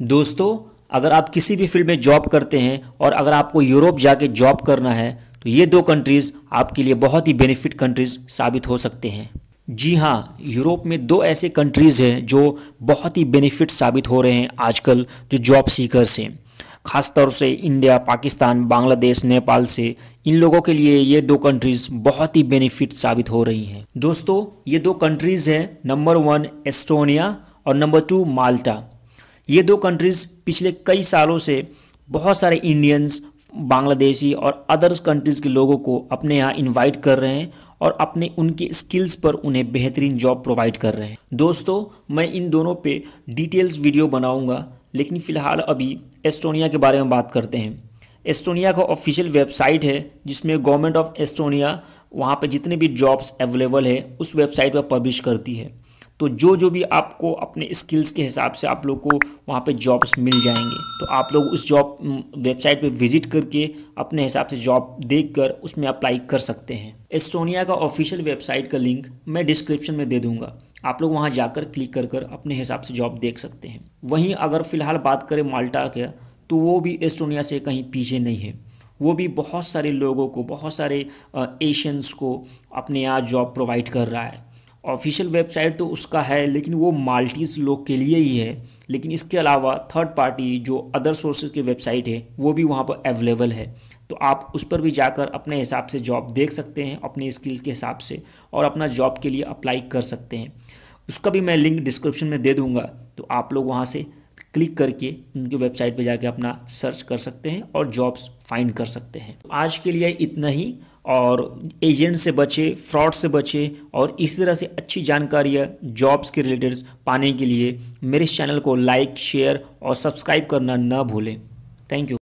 दोस्तों, अगर आप किसी भी फ़ील्ड में जॉब करते हैं और अगर आपको यूरोप जाके जॉब करना है तो ये दो कंट्रीज़ आपके लिए बहुत ही बेनिफिट कंट्रीज़ साबित हो सकते हैं। जी हाँ यूरोप में दो ऐसे कंट्रीज़ हैं जो बहुत ही बेनिफिट साबित हो रहे हैं आजकल जो जॉब सीकर्स हैं। ख़ास तौर से इंडिया पाकिस्तान बांग्लादेश नेपाल से इन लोगों के लिए ये दो कंट्रीज़ बहुत ही बेनिफिट साबित हो रही हैं। दोस्तों, ये दो कंट्रीज़ हैं नंबर वन एस्टोनिया और नंबर टू माल्टा ये दो कंट्रीज़ पिछले कई सालों से बहुत सारे इंडियंस बांग्लादेशी और अदर्स कंट्रीज़ के लोगों को अपने यहाँ इनवाइट कर रहे हैं और अपने उनके स्किल्स पर उन्हें बेहतरीन जॉब प्रोवाइड कर रहे हैं। दोस्तों, मैं इन दोनों पे डिटेल्स वीडियो बनाऊँगा, लेकिन फ़िलहाल अभी एस्टोनिया के बारे में बात करते हैं। एस्टोनिया का ऑफिशियल वेबसाइट है, जिसमें गवर्नमेंट ऑफ़ एस्टोनिया वहाँ पर जितने भी जॉब्स अवेलेबल है, उस वेबसाइट पर पब्लिश करती है। तो जो जो भी आपको अपने स्किल्स के हिसाब से आप लोग को वहाँ पे जॉब्स मिल जाएँगे। तो आप लोग उस जॉब वेबसाइट पे विज़िट करके अपने हिसाब से जॉब देखकर उसमें अप्लाई कर सकते हैं। एस्टोनिया का ऑफिशियल वेबसाइट का लिंक मैं डिस्क्रिप्शन में दे दूँगा। आप लोग वहाँ जाकर क्लिक कर कर अपने हिसाब से जॉब देख सकते हैं। वहीं अगर फ़िलहाल बात करें माल्टा के तो वो भी एस्टोनिया से कहीं पीछे नहीं है। वो भी बहुत सारे लोगों को, बहुत सारे एशियंस को अपने यहाँ जॉब प्रोवाइड कर रहा है। ऑफिशियल वेबसाइट तो उसका है, लेकिन वो माल्टीज़ लोग के लिए ही है। लेकिन इसके अलावा थर्ड पार्टी जो अदर सोर्सेज की वेबसाइट है, वो भी वहाँ पर अवेलेबल है। तो आप उस पर भी जाकर अपने हिसाब से जॉब देख सकते हैं, अपने स्किल्स के हिसाब से, और अपना जॉब के लिए अप्लाई कर सकते हैं। उसका भी मैं लिंक डिस्क्रिप्शन में दे दूँगा तो आप लोग वहाँ से क्लिक करके उनकी वेबसाइट पर जाके अपना सर्च कर सकते हैं और जॉब्स फाइंड कर सकते हैं। आज के लिए इतना ही। और एजेंट से बचे, फ्रॉड से बचे और इसी तरह से अच्छी जानकारियाँ जॉब्स के रिलेटेड पाने के लिए मेरे इस चैनल को लाइक, शेयर और सब्सक्राइब करना न भूलें। Thank you.